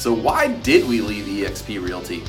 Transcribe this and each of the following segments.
So why did we leave EXP Realty?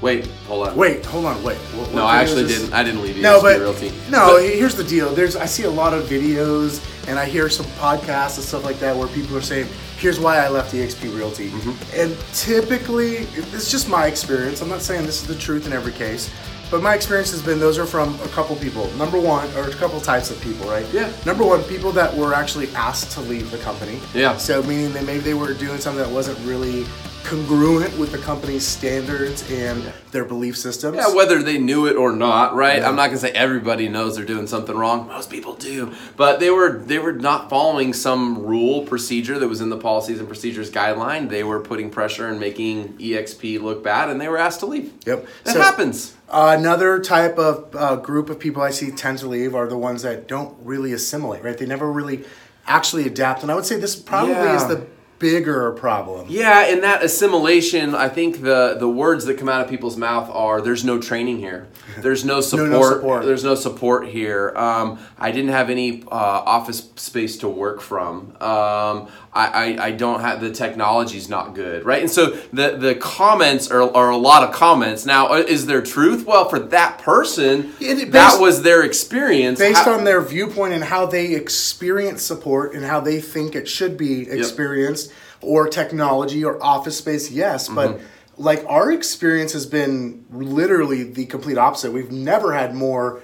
Wait, hold on. Wait, hold on, wait. What, no, what I actually didn't. I didn't leave EXP No, but Realty. no. But- here's the deal. There's I see a lot of videos and I hear some podcasts and stuff like that where people are saying, "Here's why I left EXP Realty." Mm-hmm. And typically, it's just my experience. I'm not saying this is the truth in every case, but my experience has been those are from a couple people. Number one, or a couple types of people, right? Yeah. Number one, people that were actually asked to leave the company. Yeah. So meaning that maybe they were doing something that wasn't really congruent with the company's standards and their belief systems. Yeah, whether they knew it or not, right? I'm not gonna say everybody knows they're doing something wrong. Most people do, but they were they were not following some rule procedure that was in the policies and procedures guideline. They were putting pressure and making EXP look bad, and they were asked to leave. Yep. That So- happens. Another type of uh, group of people I see tend to leave are the ones that don't really assimilate, right? They never really actually adapt. And I would say this probably Yeah. is the bigger problem. Yeah, in that assimilation, I think the the words that come out of people's mouth are "There's no training here. There's no support. support. There's no support here. Um, I didn't have any uh, office space to work from. Um, I, I, I don't have the technology's not good, right? And so the the comments are, are a lot of comments. Now, uh, is there truth? Well, for that person, it that was their experience. Based How- on their viewpoint and how they experience support and how they think it should be experienced, or technology or office space, yes. But Mm-hmm. like our experience has been literally the complete opposite. We've never had more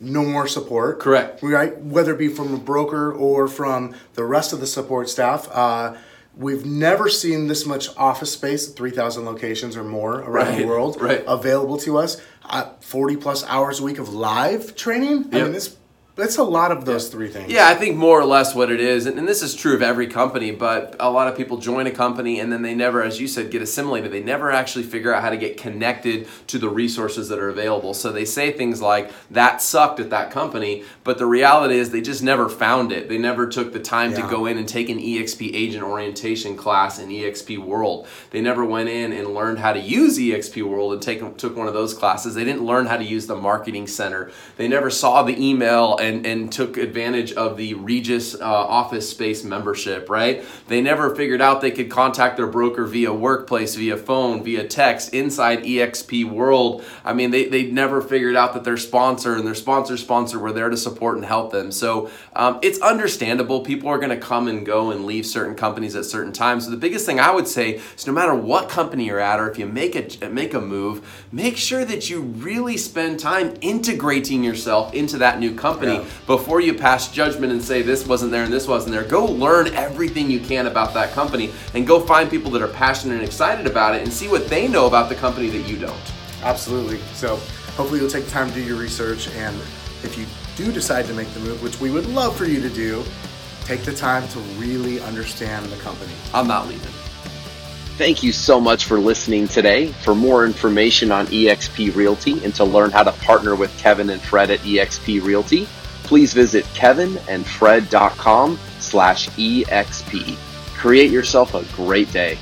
no more support. Correct. Right? Whether it be from a broker or from the rest of the support staff. Uh, we've never seen this much office space, 3,000 locations or more around Right, the world, right. available to us. Uh, 40 plus hours a week of live training. I mean, it's, that's a lot of those three things. Yeah, I think more or less what it is, and, and this is true of every company, but a lot of people join a company and then they never, as you said, get assimilated. They never actually figure out how to get connected to the resources that are available. So they say things like, that sucked at that company, but the reality is they just never found it. They never took the time Yeah. to go in and take an EXP agent orientation class in EXP World. They never went in and learned how to use EXP World and take, took one of those classes. They didn't learn how to use the marketing center. They never saw the email and, and took advantage of the Regus uh, office space membership, right? They never figured out they could contact their broker via workplace, via phone, via text inside EXP World. I mean, they, they never figured out that their sponsor and their sponsor sponsor were there to support and help them. So um, it's understandable. People are going to come and go and leave certain companies at certain times. So the biggest thing I would say is no matter what company you're at or if you make a, make a move, make sure that you really spend time integrating yourself into that new company Yeah. before you pass judgment and say this wasn't there and this wasn't there. Go learn everything you can about that company and go find people that are passionate and excited about it and see what they know about the company that you don't. Absolutely. So hopefully you'll take the time to do your research and if you do decide to make the move, which we would love for you to do, take the time to really understand the company. I'm not leaving. Thank you so much for listening today. For more information on eXp Realty and to learn how to partner with Kevin and Fred at eXp Realty, please visit kevinandfred.com slash exp. Create yourself a great day.